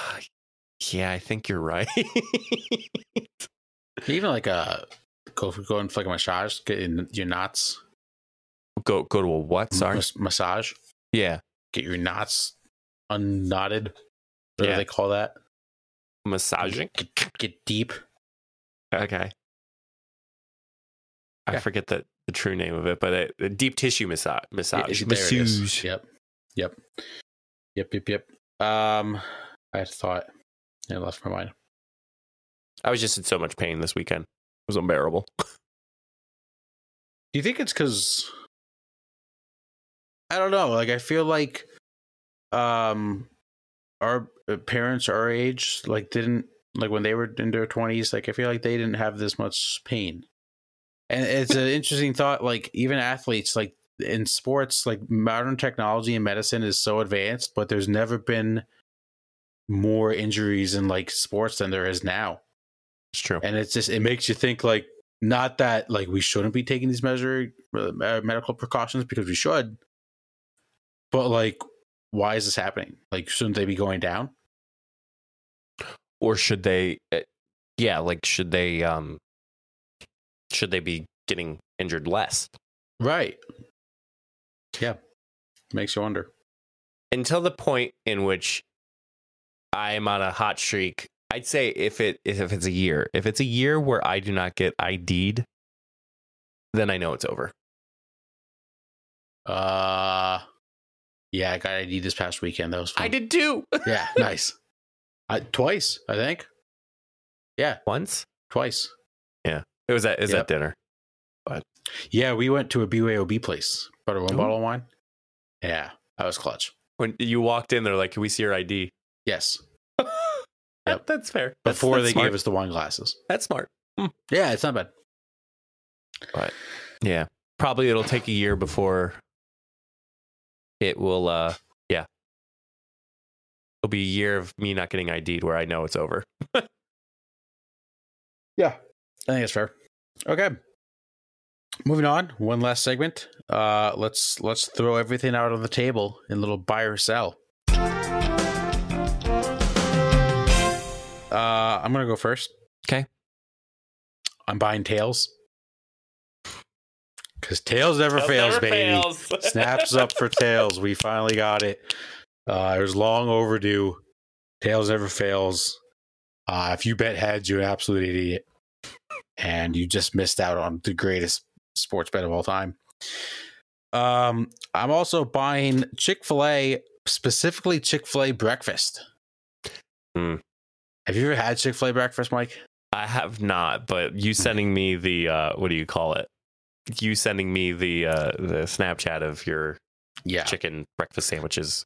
Speaker 1: Yeah, I think you're right.
Speaker 2: Even like a go for going for like a massage, get in your knots.
Speaker 1: go go to a what? Sorry.
Speaker 2: Mas- massage.
Speaker 1: Yeah.
Speaker 2: Get your knots unknotted. What
Speaker 1: Yeah.
Speaker 2: do they call that?
Speaker 1: Massaging.
Speaker 2: Get, get deep.
Speaker 1: Okay. I
Speaker 2: Yeah.
Speaker 1: forget the, the true name of it, but it, a deep tissue massage. Massage.
Speaker 2: It.
Speaker 1: Massage.
Speaker 2: Yep. Yep. Yep. Yep. Yep. Um, I had thought. I left my mind.
Speaker 1: I was just in so much pain this weekend. It was unbearable.
Speaker 2: Do you think it's because I don't know? Like I feel like um our uh, parents our age like didn't like when they were in their twenties. Like I feel like they didn't have this much pain. And it's an interesting thought. Like even athletes, like in sports, like modern technology and medicine is so advanced, but there's never been more injuries in like sports than there is now
Speaker 1: It's true.
Speaker 2: and it's just it makes you think like not that like we shouldn't be taking these measure uh, medical precautions because we should but like why is this happening like shouldn't they be going down
Speaker 1: Or should they? uh, Yeah, like should they? Um, should they be getting injured less.
Speaker 2: Right. Yeah. Makes you wonder.
Speaker 1: Until the point in which I am on a hot streak, I'd say if it if it's a year, if it's a year where I do not get ID'd, then I know it's over.
Speaker 2: Uh yeah, I got ID this past weekend. That was fun.
Speaker 1: I did too.
Speaker 2: Yeah, nice. I, twice, I think. Yeah,
Speaker 1: Once.
Speaker 2: twice.
Speaker 1: It was at is
Speaker 2: Yep.
Speaker 1: at dinner.
Speaker 2: Yeah, we went to a BYOB place. Bought a one
Speaker 1: Ooh.
Speaker 2: bottle of wine. Yeah, that was clutch.
Speaker 1: When you walked in, they're like, "Can we see your ID?"
Speaker 2: Yes.
Speaker 1: That-
Speaker 2: Yep.
Speaker 1: That's fair. That's-
Speaker 2: Before
Speaker 1: that's
Speaker 2: they
Speaker 1: smart.
Speaker 2: gave us the wine glasses.
Speaker 1: That's smart.
Speaker 2: Yeah, it's not bad.
Speaker 1: But yeah. Probably it'll take a year before it will uh yeah. It'll be a year of me not getting ID'd where I know it's over.
Speaker 2: Yeah. I think it's fair. Okay. Moving on, one last segment. Uh let's let's throw everything out on the table in a little buy or sell. Uh I'm gonna go first.
Speaker 1: Okay.
Speaker 2: I'm buying tails. Cause tails never fails, baby. Snaps up for tails. We finally got it. Uh, it was long overdue. Tails never fails. Uh, if you bet heads, you're an absolute idiot. And you just missed out on the greatest sports bet of all time. Um, I'm also buying Chick fil A, specifically Chick fil A breakfast.
Speaker 1: Hmm.
Speaker 2: Have you ever had Chick fil A breakfast, Mike?
Speaker 1: I have not, but you sending me the uh what do you call it? You sending me the uh the Snapchat of your
Speaker 2: Yeah.
Speaker 1: chicken breakfast sandwiches.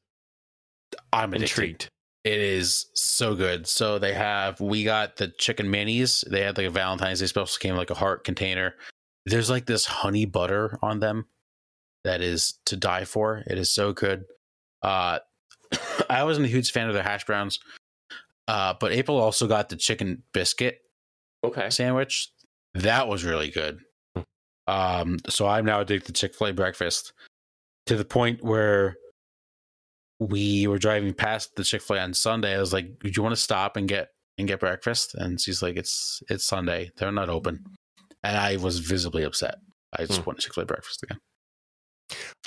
Speaker 2: I'm addicted.
Speaker 1: Intrigued.
Speaker 2: It is so good. So they have we got the chicken minis. They had like a Valentine's Day special came like a heart container. There's like this honey butter on them that is to die for. It is so good. Uh I wasn't a huge fan of their hash browns. Uh but April also got the chicken biscuit
Speaker 1: Okay.
Speaker 2: sandwich. That was really good.
Speaker 1: Hmm.
Speaker 2: Um, so I'm now addicted to Chick fil A breakfast to the point where we were driving past the Chick fil A on Sunday. I was like, Do you want to stop and get and get breakfast? And she's like, It's it's Sunday. They're not open. And I was visibly upset. I just
Speaker 1: Hmm.
Speaker 2: want Chick fil A breakfast again.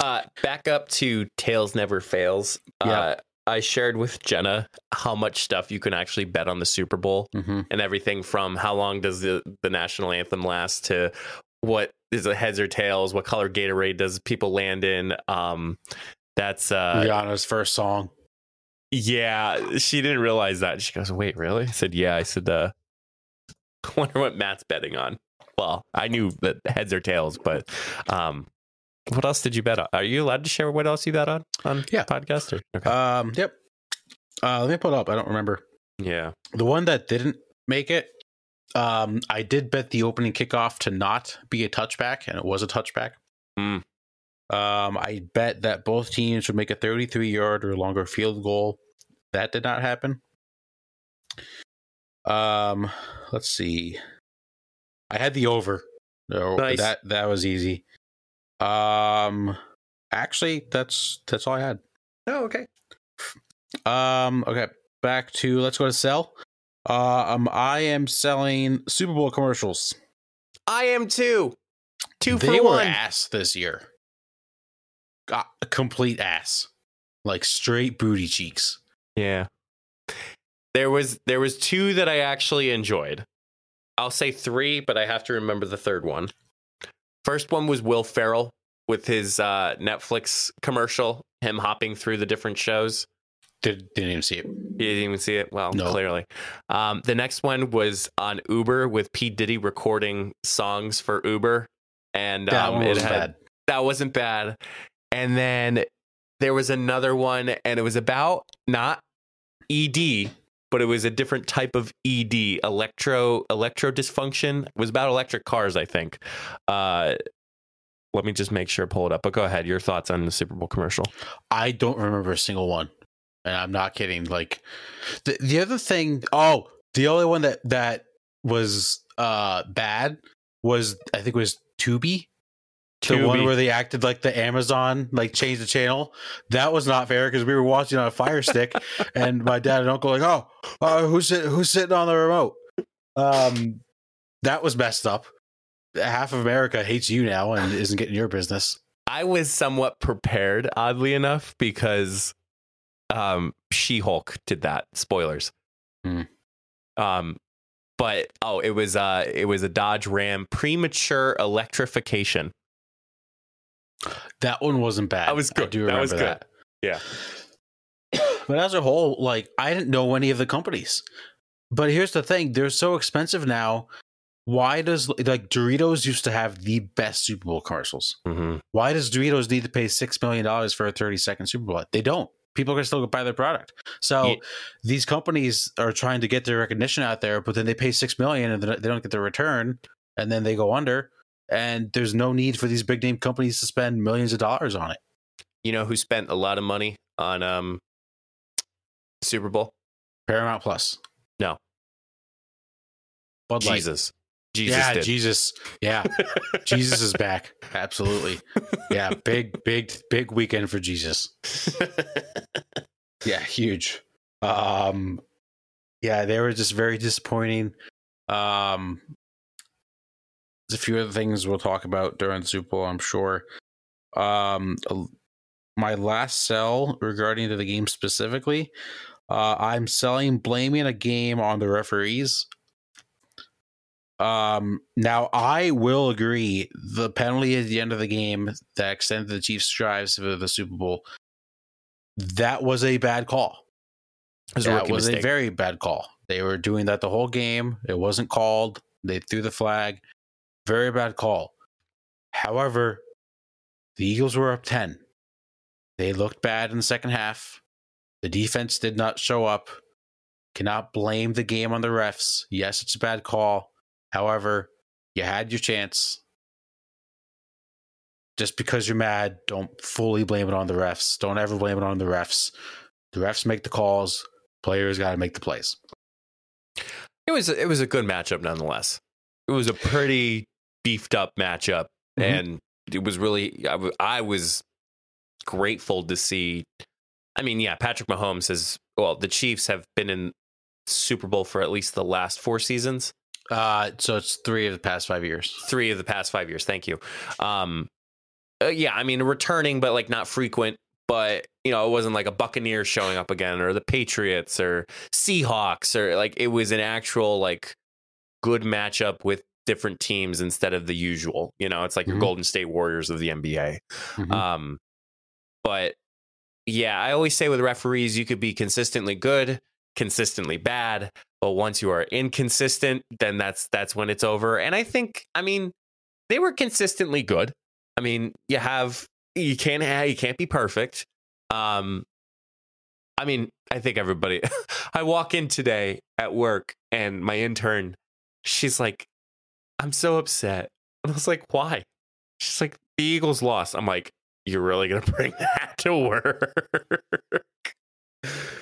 Speaker 1: Uh, back up to Tails Never Fails.
Speaker 2: Yeah.
Speaker 1: Uh, I shared with Jenna how much stuff you can actually bet on the Super Bowl
Speaker 2: Mm-hmm.
Speaker 1: and everything from how long does the, the national anthem last to what is it heads or tails, what color Gatorade does people land in. Um, that's uh,
Speaker 2: Rihanna's first song.
Speaker 1: yeah, she didn't realize that. She goes, "Wait, really?" I said, "Yeah." I said, uh, "I wonder what Matt's betting on." Well, I knew that heads or tails, but um, what else did you bet on? Are you allowed to share what else you bet on on
Speaker 2: Yeah.
Speaker 1: podcast? Or? Okay.
Speaker 2: Um, yep. Uh, let me pull it up. I don't remember.
Speaker 1: yeah.
Speaker 2: The one that didn't make it, um, I did bet the opening kickoff to not be a touchback, and it was a touchback.
Speaker 1: Hmm.
Speaker 2: Um, I bet that both teams would make a 33 yard or longer field goal. That did not happen. Um, let's see. I had the over. No,
Speaker 1: Nice.
Speaker 2: that that was easy. Um, actually, that's that's all I had.
Speaker 1: Oh, okay.
Speaker 2: Um, okay, back to let's go to sell. Uh, um, I am selling Super Bowl commercials.
Speaker 1: I am too. Two for
Speaker 2: they were ass this year. A complete ass, like straight booty cheeks.
Speaker 1: Yeah. There was there was two that I actually enjoyed. I'll say three, but I have to remember the third one. First one was Will Ferrell with his uh, Netflix commercial, him hopping through the different shows.
Speaker 2: Did didn't even see it.
Speaker 1: You didn't even see it? Well,
Speaker 2: No.
Speaker 1: clearly. Um, the next one was on Uber with P. Diddy recording songs for Uber. And
Speaker 2: That
Speaker 1: um,
Speaker 2: one
Speaker 1: it had
Speaker 2: bad.
Speaker 1: that wasn't bad. And then there was another one, and it was about not ED, but it was a different type of ED, electro electro dysfunction. It was about electric cars, I think. Uh, let me just make sure pull it up. But go ahead. Your thoughts on the Super Bowl commercial?
Speaker 2: I don't remember a single one, and I'm not kidding. Like the the other thing. Oh, the only one that that was uh bad was I think it was Tubi. The one where they acted like the Amazon, like changed the channel. That was not fair because we were watching on a Fire Stick, and my dad and uncle like, oh, uh, who's who's sitting on the remote? Um, that was messed up. half of America hates you now and isn't getting your business.
Speaker 1: I was somewhat prepared, oddly enough, because um, She Hulk did that. Spoilers.
Speaker 2: Hmm.
Speaker 1: Um, but oh, it was uh, it was a Dodge Ram premature electrification.
Speaker 2: That one wasn't bad.
Speaker 1: That was good.
Speaker 2: I do
Speaker 1: That
Speaker 2: remember
Speaker 1: was good.
Speaker 2: that.
Speaker 1: Yeah.
Speaker 2: but as a whole, like I didn't know any of the companies. But here's the thing: they're so expensive now. Why does like Doritos used to have the best Super Bowl commercials?
Speaker 1: Mm-hmm.
Speaker 2: Why does Doritos need to pay six million dollars for a thirty second Super Bowl? They don't. People can still buy their product. So
Speaker 1: Yeah.
Speaker 2: these companies are trying to get their recognition out there, but then they pay six million and they don't get the return, and then they go under. And there's no need for these big name companies to spend millions of dollars on it.
Speaker 1: You know who spent a lot of money on um, Super Bowl?
Speaker 2: Paramount Plus.
Speaker 1: No.
Speaker 2: Bud Light.
Speaker 1: Jesus. Jesus
Speaker 2: yeah,
Speaker 1: did.
Speaker 2: Jesus. Yeah, Jesus is back. Absolutely. Yeah, big, big, big weekend for Jesus. Yeah, huge. Um, yeah, they were just very disappointing. Um, there's a few other things we'll talk about during the Super Bowl, I'm sure. Um, my last sell regarding to the game specifically, uh, I'm selling blaming a game on the referees. Um, now I will agree the penalty at the end of the game that extended the Chiefs' drives for the Super Bowl. That was a bad call.
Speaker 1: It was a
Speaker 2: that was a very bad call. They were doing that the whole game. It wasn't called. They threw the flag. Very bad call. However, the Eagles were up 10. They looked bad in the second half. The defense did not show up. Cannot blame the game on the refs. Yes, it's a bad call. However, you had your chance. Just because you're mad, don't fully blame it on the refs. Don't ever blame it on the refs. The refs make the calls. Players got to make the plays.
Speaker 1: It was it was a good matchup nonetheless. It was a pretty beefed up matchup,
Speaker 2: Mhm.
Speaker 1: and it was really I, w- I was grateful to see. I mean, yeah, Patrick Mahomes has well, the Chiefs have been in Super Bowl for at least the last four seasons,
Speaker 2: Uh, so it's three of the past five years.
Speaker 1: three of the past five years. Thank you. Um, uh, yeah, I mean, returning, but like not frequent. But you know, it wasn't like a Buccaneer showing up again, or the Patriots, or Seahawks, or like it was an actual like good matchup with different teams instead of the usual. You know, it's like your
Speaker 2: Mhm.
Speaker 1: Golden State Warriors of the NBA.
Speaker 2: Mhm.
Speaker 1: Um, but yeah, I always say with referees, you could be consistently good, consistently bad, but once you are inconsistent, then that's that's when it's over. And I think, I mean, they were consistently good. I mean, you have you can't have, you can't be perfect. Um, I mean, I think everybody. I walk in today at work, and my intern, she's like, "I'm so upset," and I was like, "Why?" She's like, "The Eagles lost." I'm like, "You're really gonna bring that to work?"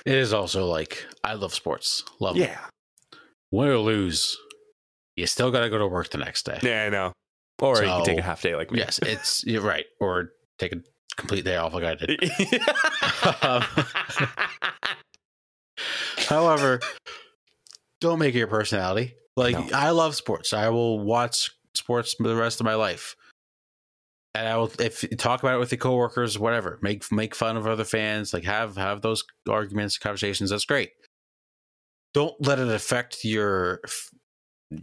Speaker 2: It is also like I love sports. Love it.
Speaker 1: yeah,
Speaker 2: Win or lose, you still got to go to work the next day.
Speaker 1: yeah, I know. Or you can take a half day like me.
Speaker 2: Yes, it's you're right. Or take a complete day off like I did. Um, however, don't make it your personality. Like
Speaker 1: No.
Speaker 2: I love sports. I will watch sports for the rest of my life. And I will if talk about it with your coworkers, whatever. Make make fun of other fans, like have have those arguments, conversations. That's great. Don't let it affect your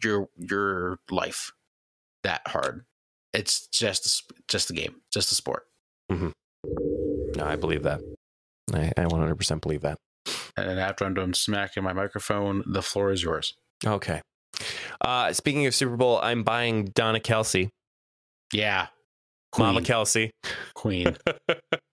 Speaker 2: your your life that hard. It's just just a game, just a sport. Mm-hmm.
Speaker 1: no, I believe that. I, I 100% believe that.
Speaker 2: And then after I'm done smacking my microphone, the floor is yours.
Speaker 1: Okay. Uh, speaking of Super Bowl, I'm buying Donna Kelce,
Speaker 2: Yeah,
Speaker 1: Mama Kelce.
Speaker 2: Queen.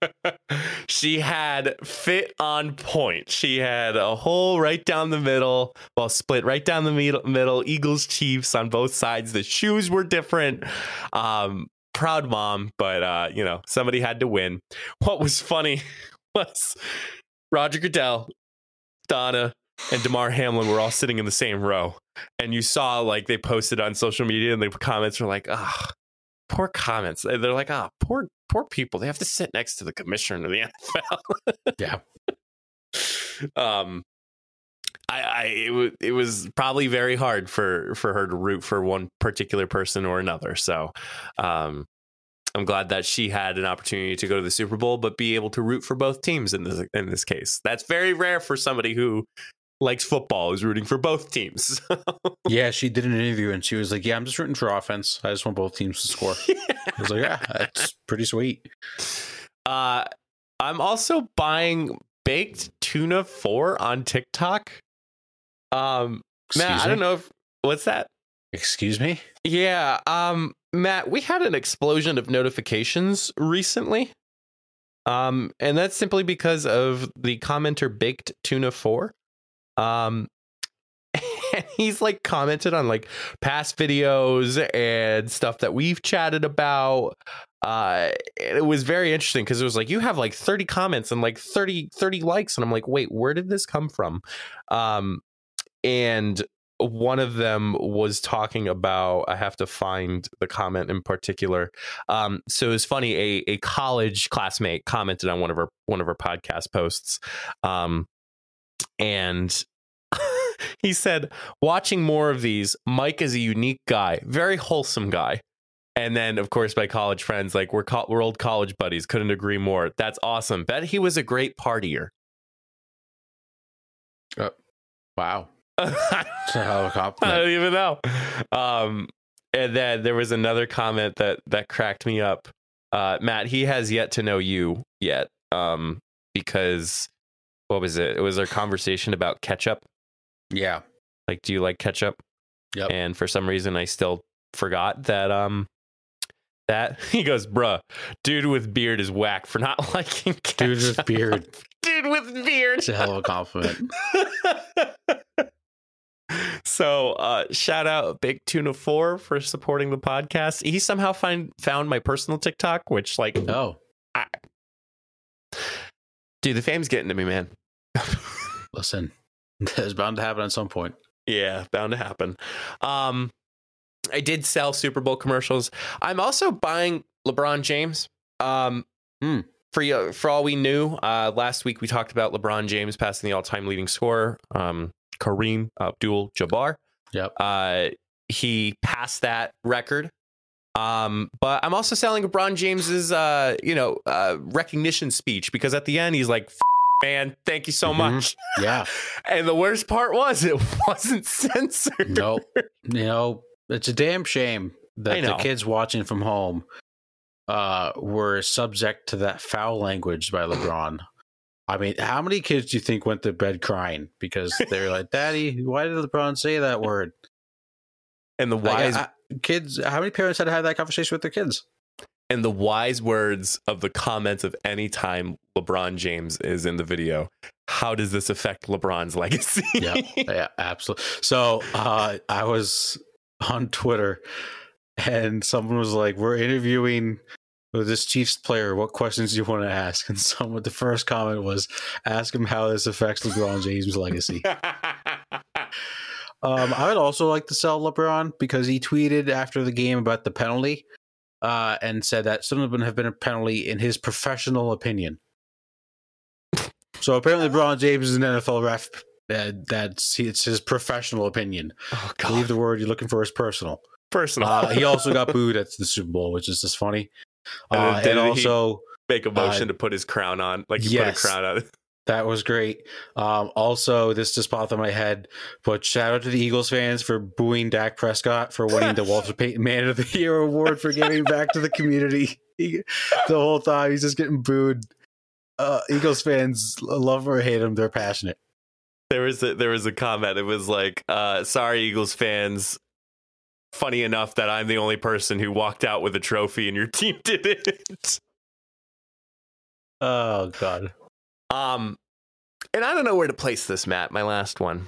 Speaker 1: she had fit on point. She had a hole right down the middle, well, split right down the middle, middle Eagles Chiefs on both sides. The shoes were different. Um, proud mom, but uh, you know, somebody had to win. What was funny was Roger Goodell, Donna, and Damar Hamlin were all sitting in the same row. And you saw like they posted on social media and the comments were like, ah, poor comments. They're like, ah, poor, poor people. They have to sit next to the commissioner of the NFL.
Speaker 2: Yeah.
Speaker 1: um, I, I it, w- it was probably very hard for for her to root for one particular person or another. So, um, I'm glad that she had an opportunity to go to the Super Bowl, but be able to root for both teams in this in this case. That's very rare for somebody who likes football is rooting for both teams.
Speaker 2: Yeah, she did an interview and she was like, "Yeah, I'm just rooting for offense. I just want both teams to score." I was like, "Yeah, that's pretty sweet."
Speaker 1: uh, I'm also buying baked tuna four on TikTok. Um, Matt,
Speaker 2: Excuse
Speaker 1: I don't know if what's that.
Speaker 2: Excuse me.
Speaker 1: Yeah, um, Matt, we had an explosion of notifications recently. Um, and that's simply because of the commenter baked tuna 4. Um and he's like commented on like past videos and stuff that we've chatted about. Uh it was very interesting because it was like you have like 30 comments and like 30 30 likes and I'm like, "Wait, where did this come from?" Um and one of them was talking about i have to find the comment in particular um, so it was funny a, a college classmate commented on one of her one of her podcast posts um, and he said watching more of these mike is a unique guy very wholesome guy and then of course my college friends like we're, co- we're old college buddies couldn't agree more that's awesome bet he was a great partier
Speaker 2: Wow,
Speaker 1: I
Speaker 2: it's a hell of a compliment.
Speaker 1: don't even know. Um, and then there was another comment that that cracked me up. Uh, Matt, he has yet to know you yet, um, because what was it? It was our conversation about ketchup.
Speaker 2: yeah,
Speaker 1: Like, do you like ketchup?
Speaker 2: Yep.
Speaker 1: And for some reason, I still forgot that. Um, that he goes, bruh, dude with beard is whack for not liking ketchup.
Speaker 2: dude with beard.
Speaker 1: dude with beard.
Speaker 2: It's a hell of a compliment.
Speaker 1: so uh shout out big tuna 4 for supporting the podcast he somehow find found my personal tiktok which like
Speaker 2: Oh,
Speaker 1: dude the fame's getting to me man
Speaker 2: listen, it's bound to happen at some point.
Speaker 1: yeah bound to happen um i did sell super bowl commercials i'm also buying lebron james um
Speaker 2: Hmm.
Speaker 1: for you for all we knew uh last week we talked about lebron james passing the all-time leading scorer um kareem abdul jabbar
Speaker 2: Yep.
Speaker 1: uh, he passed that record. Um, but I'm also selling LeBron James's, uh, you know, uh, recognition speech because at the end he's like, "F- "Man, thank you so
Speaker 2: Mhm.
Speaker 1: much."
Speaker 2: Yeah.
Speaker 1: And the worst part was it wasn't censored.
Speaker 2: No, you know, it's a damn shame that the kids watching from home uh, were subject to that foul language by LeBron. I mean, how many kids do you think went to bed crying because they're like, "Daddy, why did LeBron say that word?"
Speaker 1: And the wise
Speaker 2: I- kids, how many parents had to have that conversation with their kids?
Speaker 1: and the wise words of the comments of any time LeBron James is in the video. How does this affect LeBron's legacy?
Speaker 2: Yeah, yeah, absolutely. So uh, I was on Twitter, and someone was like, "We're interviewing this Chiefs player. What questions do you want to ask?" And someone, the first comment was, "Ask him how this affects LeBron James' legacy." Um, I would also like to sell LeBron because he tweeted after the game about the penalty, uh, and said that some of them have been a penalty in his professional opinion. So apparently, LeBron James is an NFL ref. Uh, that's it's his professional opinion.
Speaker 1: oh God,
Speaker 2: the word you're looking for is personal.
Speaker 1: personal.
Speaker 2: Uh, he also got booed at the Super Bowl, which is just funny.
Speaker 1: And
Speaker 2: Uh, and
Speaker 1: he-
Speaker 2: also,
Speaker 1: make a motion
Speaker 2: uh,
Speaker 1: to put his crown on, like he
Speaker 2: yes.
Speaker 1: put a crown on.
Speaker 2: That was great. Um, also, this just popped in my head, but shout out to the Eagles fans for booing Dak Prescott for winning the Walter Payton Man of the Year award for giving back to the community. He, the whole time, he's just getting booed. Uh, Eagles fans love him or hate him; they're passionate.
Speaker 1: There was a, there was a comment. It was like, uh, "Sorry, Eagles fans. Funny enough that I'm the only person who walked out with a trophy, and your team didn't."
Speaker 2: Oh God!
Speaker 1: Um, and I don't know where to place this, Matt. My last one,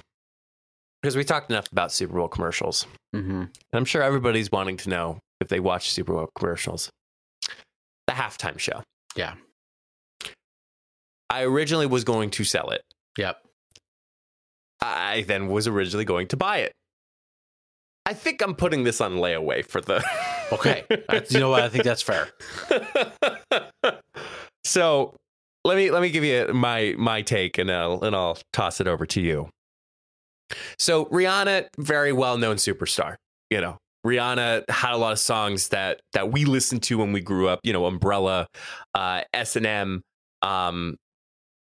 Speaker 1: because we talked enough about Super Bowl commercials,
Speaker 2: hmm
Speaker 1: and I'm sure everybody's wanting to know if they watch Super Bowl commercials. The halftime show.
Speaker 2: Yeah.
Speaker 1: I originally was going to sell it.
Speaker 2: Yep.
Speaker 1: I then was originally going to buy it. I think I'm putting this on layaway for the.
Speaker 2: Okay. You know what? I think that's fair.
Speaker 1: so let me let me give you my my take and I'll and I'll toss it over to you. So Rihanna, very well known superstar. You know, Rihanna had a lot of songs that that we listened to when we grew up. You know, Umbrella, uh, S and M, um,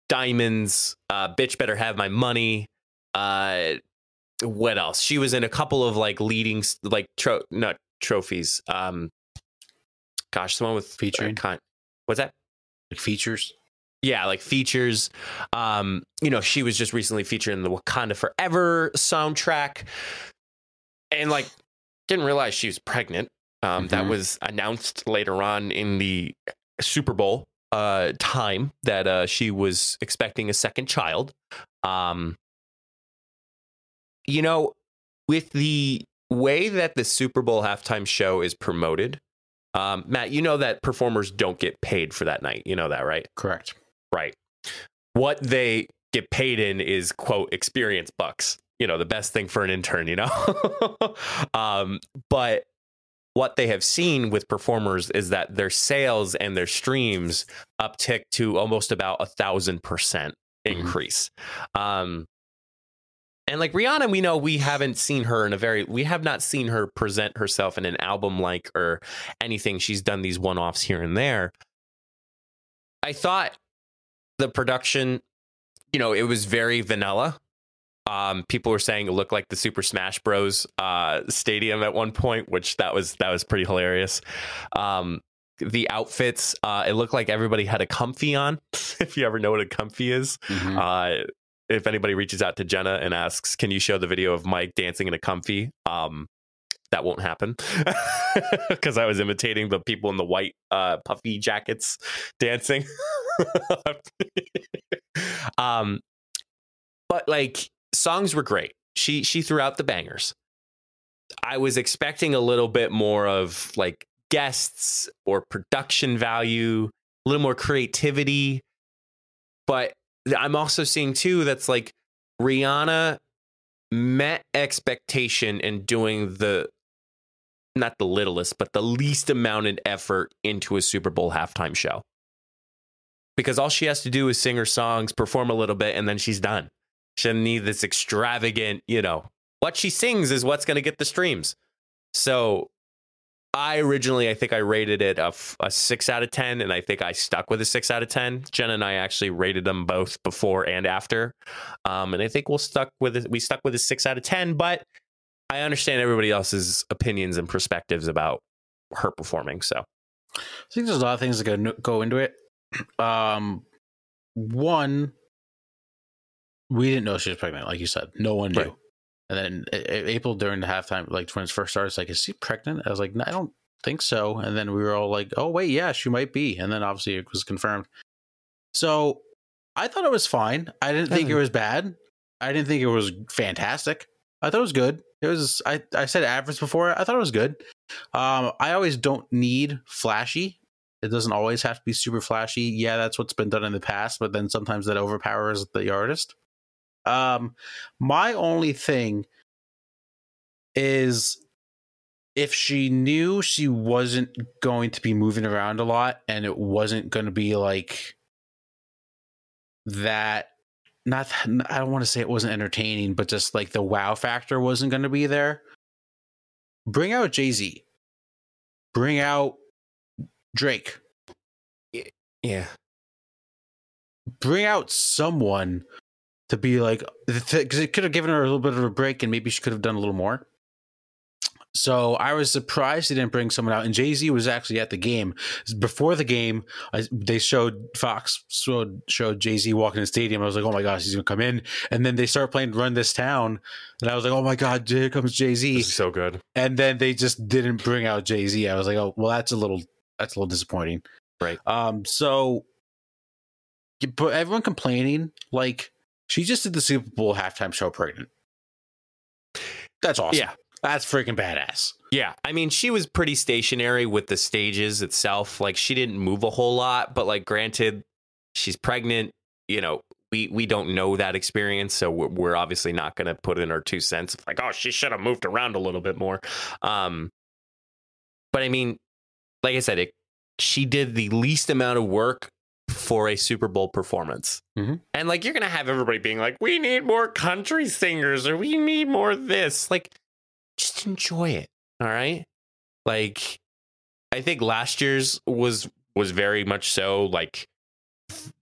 Speaker 1: Diamonds, uh, Bitch Better Have My Money. Uh, what else? She was in a couple of like leading like tro- not trophies. Um, gosh, the one with
Speaker 2: Featuring?
Speaker 1: Uh, con- what's that?
Speaker 2: Like features.
Speaker 1: Yeah, like features. Um, you know, she was just recently featured in the Wakanda Forever soundtrack, and like didn't realize she was pregnant. Um, That
Speaker 2: Mhm.
Speaker 1: was announced later on in the Super Bowl uh, time that uh, she was expecting a second child. Um, you know, with the way that the Super Bowl halftime show is promoted, um, Matt, you know that performers don't get paid for that night. You know that, right?
Speaker 2: Correct.
Speaker 1: Right. What they get paid in is quote experience bucks. You know, the best thing for an intern, you know? um, but what they have seen with performers is that their sales and their streams uptick to almost about a thousand percent
Speaker 2: Mhm.
Speaker 1: increase. Um, and like Rihanna, we know we haven't seen her in a very, we have not seen her present herself in an album like or anything. She's done these one offs here and there. I thought the production, you know, it was very vanilla. Um, people were saying it looked like the Super Smash Bros. Uh, stadium at one point, which that was that was pretty hilarious. Um, the outfits, uh, it looked like everybody had a comfy on. if you ever know what a comfy is,
Speaker 2: Mhm.
Speaker 1: uh, if anybody reaches out to Jenna and asks, "Can you show the video of Mike dancing in a comfy?" Um, that won't happen because I was imitating the people in the white uh, puffy jackets dancing. um, but like songs were great. She she threw out the bangers. I was expecting a little bit more of like guests or production value, a little more creativity. But I'm also seeing too that's like Rihanna met expectation in doing the not the littlest, but the least amount of effort into a Super Bowl halftime show. Because all she has to do is sing her songs, perform a little bit, and then she's done. She doesn't need this extravagant, you know, what she sings is what's going to get the streams. So I originally, I think I rated it a six out of 10, and I think I stuck with a six out of 10. Jen and I actually rated them both before and after. Um, and I think we'll stuck with it. We stuck with a six out of 10, but I understand everybody else's opinions and perspectives about her performing. So,
Speaker 2: I think there's a lot of things that go go into it. Um, one, we didn't know she was pregnant, like you said. No one knew.
Speaker 1: Right.
Speaker 2: And then April during the halftime, like when it first started, it's like, is she pregnant? I was like, no, I don't think so. And then we were all like, oh wait, yeah, she might be. And then obviously it was confirmed. So I thought it was fine. I didn't think it was bad. I didn't think it was fantastic. I thought it was good. It was I, I said average before. I thought it was good. Um, I always don't need flashy. It doesn't always have to be super flashy. Yeah, that's what's been done in the past, but then sometimes that overpowers the artist. Um, my only thing is if she knew she wasn't going to be moving around a lot and it wasn't going to be like that not I don't want to say it wasn't entertaining, but just like the wow factor wasn't going to be there. Bring out Jay-Z. Bring out Drake.
Speaker 1: yeah.
Speaker 2: Bring out someone to be like because it could have given her a little bit of a break and maybe she could have done a little more. So I was surprised they didn't bring someone out. And Jay Z was actually at the game before the game. I, they showed Fox showed, showed Jay Z walking in the stadium. I was like, oh my gosh, he's gonna come in. And then they start playing "Run This Town," and I was like, oh my god, here comes Jay Z.
Speaker 1: So good.
Speaker 2: And then they just didn't bring out Jay Z. I was like, oh well, that's a little that's a little disappointing.
Speaker 1: Right.
Speaker 2: Um. So, but everyone complaining like she just did the Super Bowl halftime show pregnant. That's awesome.
Speaker 1: Yeah.
Speaker 2: That's freaking badass.
Speaker 1: Yeah, I mean, she was pretty stationary with the stages itself. Like, she didn't move a whole lot, but like, granted, she's pregnant. You know, we we don't know that experience, so we're, we're obviously not going to put in our two cents. of Like, oh, she should have moved around a little bit more. Um, but I mean, like I said, it, she did the least amount of work for a Super Bowl performance.
Speaker 2: Mhm.
Speaker 1: And like you're gonna have everybody being like, we need more country singers or we need more this. Like, just enjoy it. All right. Like, I think last year's was was very much so like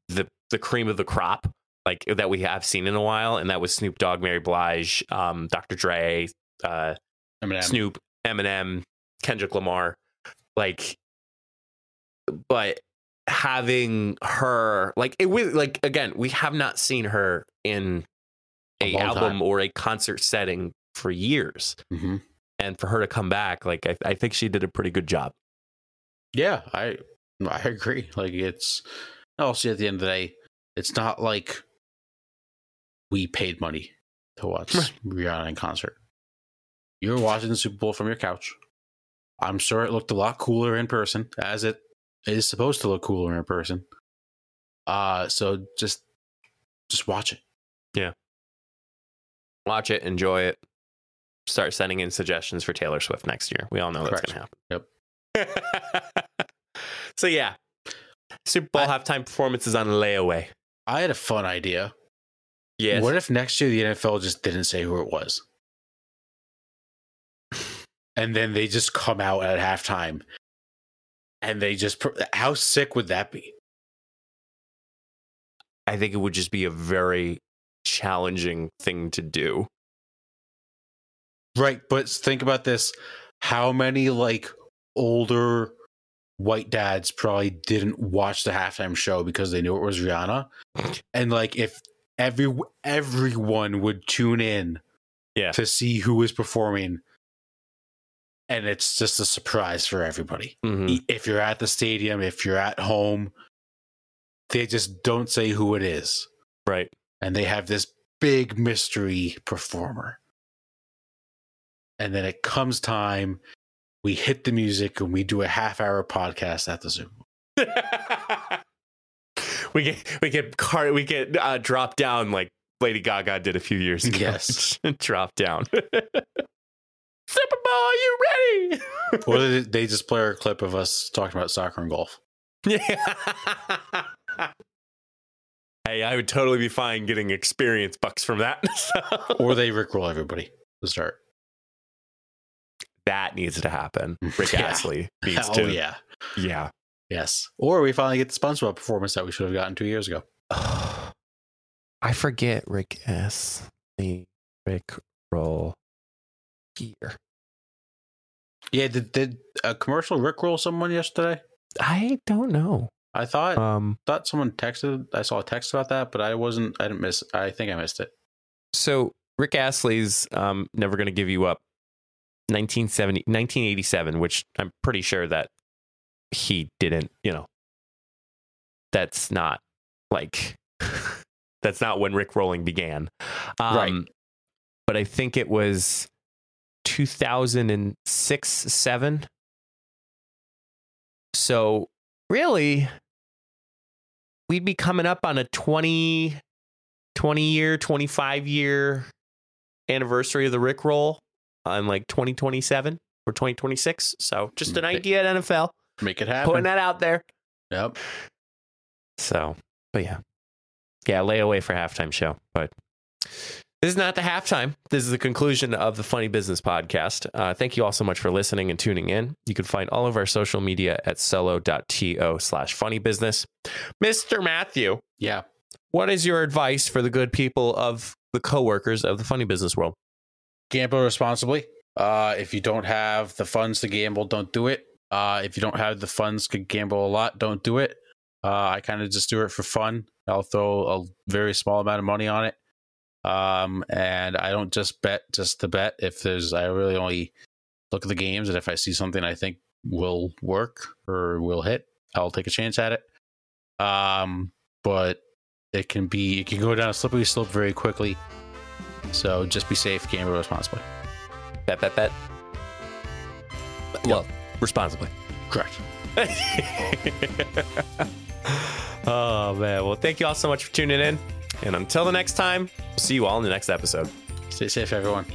Speaker 1: the the cream of the crop, like that we have seen in a while, and that was Snoop Dogg, Mary Blige, um, Dr. Dre, uh,
Speaker 2: Eminem.
Speaker 1: Snoop, Eminem, Kendrick Lamar, like, but having her like it was like again we have not seen her in
Speaker 2: A
Speaker 1: a album
Speaker 2: time.
Speaker 1: or a concert setting for years
Speaker 2: Mhm.
Speaker 1: and for her to come back like I, I think she did a pretty good job
Speaker 2: Yeah, I I agree. Like it's also at the end of the day, it's not like we paid money to watch
Speaker 1: Right.
Speaker 2: Rihanna in concert. You're watching the Super Bowl from your couch. I'm sure it looked a lot cooler in person, as it is supposed to look cooler in person. Uh so just just watch it. Yeah.
Speaker 1: Watch it enjoy it start sending in suggestions for taylor swift next year we all know that's gonna happen yep so yeah super bowl
Speaker 2: I-
Speaker 1: halftime performances on layaway
Speaker 2: I had a fun idea.
Speaker 1: yes
Speaker 2: What if next year the NFL just didn't say who it was? And then they just come out at halftime and they just, how sick would that be?
Speaker 1: I think it would just be a very challenging thing to do.
Speaker 2: Right. But think about this how many like older white dads probably didn't watch the halftime show because they knew it was Rihanna? And like if every everyone would tune in
Speaker 1: Yeah.
Speaker 2: to see who was performing and it's just a surprise for everybody.
Speaker 1: Mhm.
Speaker 2: E- if you're at the stadium, if you're at home, they just don't say who it is.
Speaker 1: Right.
Speaker 2: And they have this big mystery performer. And then it comes time, we hit the music and we do a half hour podcast at the Super Bowl.
Speaker 1: we get we get car we get uh, dropped down like Lady Gaga did a few years ago.
Speaker 2: Yes.
Speaker 1: drop down. Super Bowl, are you ready?
Speaker 2: or they, they just play a clip of us talking about soccer and golf.
Speaker 1: yeah. hey, I would totally be fine getting experience bucks from that. So-
Speaker 2: Or they rickroll everybody to start.
Speaker 1: That needs to happen. Rick
Speaker 2: Yeah.
Speaker 1: Astley needs
Speaker 2: oh,
Speaker 1: to.
Speaker 2: yeah.
Speaker 1: Yeah.
Speaker 2: Yes. Or we finally get the SpongeBob performance that we should have gotten two years ago.
Speaker 1: I forget Rick S. The Rick roll here.
Speaker 2: Yeah, did, did a commercial Rick roll someone yesterday?
Speaker 1: I don't know.
Speaker 2: I thought
Speaker 1: Um,
Speaker 2: thought someone texted. I saw a text about that, but I wasn't. I didn't miss. I think I missed it.
Speaker 1: so Rick Astley's um, Never Gonna Give You Up 1970, 1987, which I'm pretty sure that he didn't, you know, that's not like, that's not when Rick rolling began. Um,
Speaker 2: Right.
Speaker 1: But I think it was 2006, seven. So really, we'd be coming up on a 20, 20 year, 25 year anniversary of the Rick roll on like 2027 or 2026. So just an idea at NFL,
Speaker 2: Make it happen.
Speaker 1: putting that out there.
Speaker 2: Yep.
Speaker 1: So, but yeah. Yeah, layaway for halftime show. But this is not the halftime. This is the conclusion of the Funny Business podcast. Uh, thank you all so much for listening and tuning in. You can find all of our social media at solo.to slash funny business. Mr. Matthew,
Speaker 2: Yeah.
Speaker 1: what is your advice for the good people of the coworkers of the funny business world?
Speaker 2: Gamble responsibly. Uh, if you don't have the funds to gamble, don't do it. Uh, if you don't have the funds to gamble a lot, don't do it. Uh, I kind of just do it for fun. I'll throw a very small amount of money on it. Um, and I don't just bet just to bet. If there's, I really only look at the games, and if I see something I think will work or will hit, I'll take a chance at it. Um, but it can be, it can go down a slippery slope very quickly. So just be safe, gamble responsibly.
Speaker 1: Bet, bet, bet. Well, responsibly.
Speaker 2: Correct.
Speaker 1: oh, man. Well, thank you all so much for tuning in. And until the next time, we'll see you all in the next episode.
Speaker 2: Stay safe, everyone.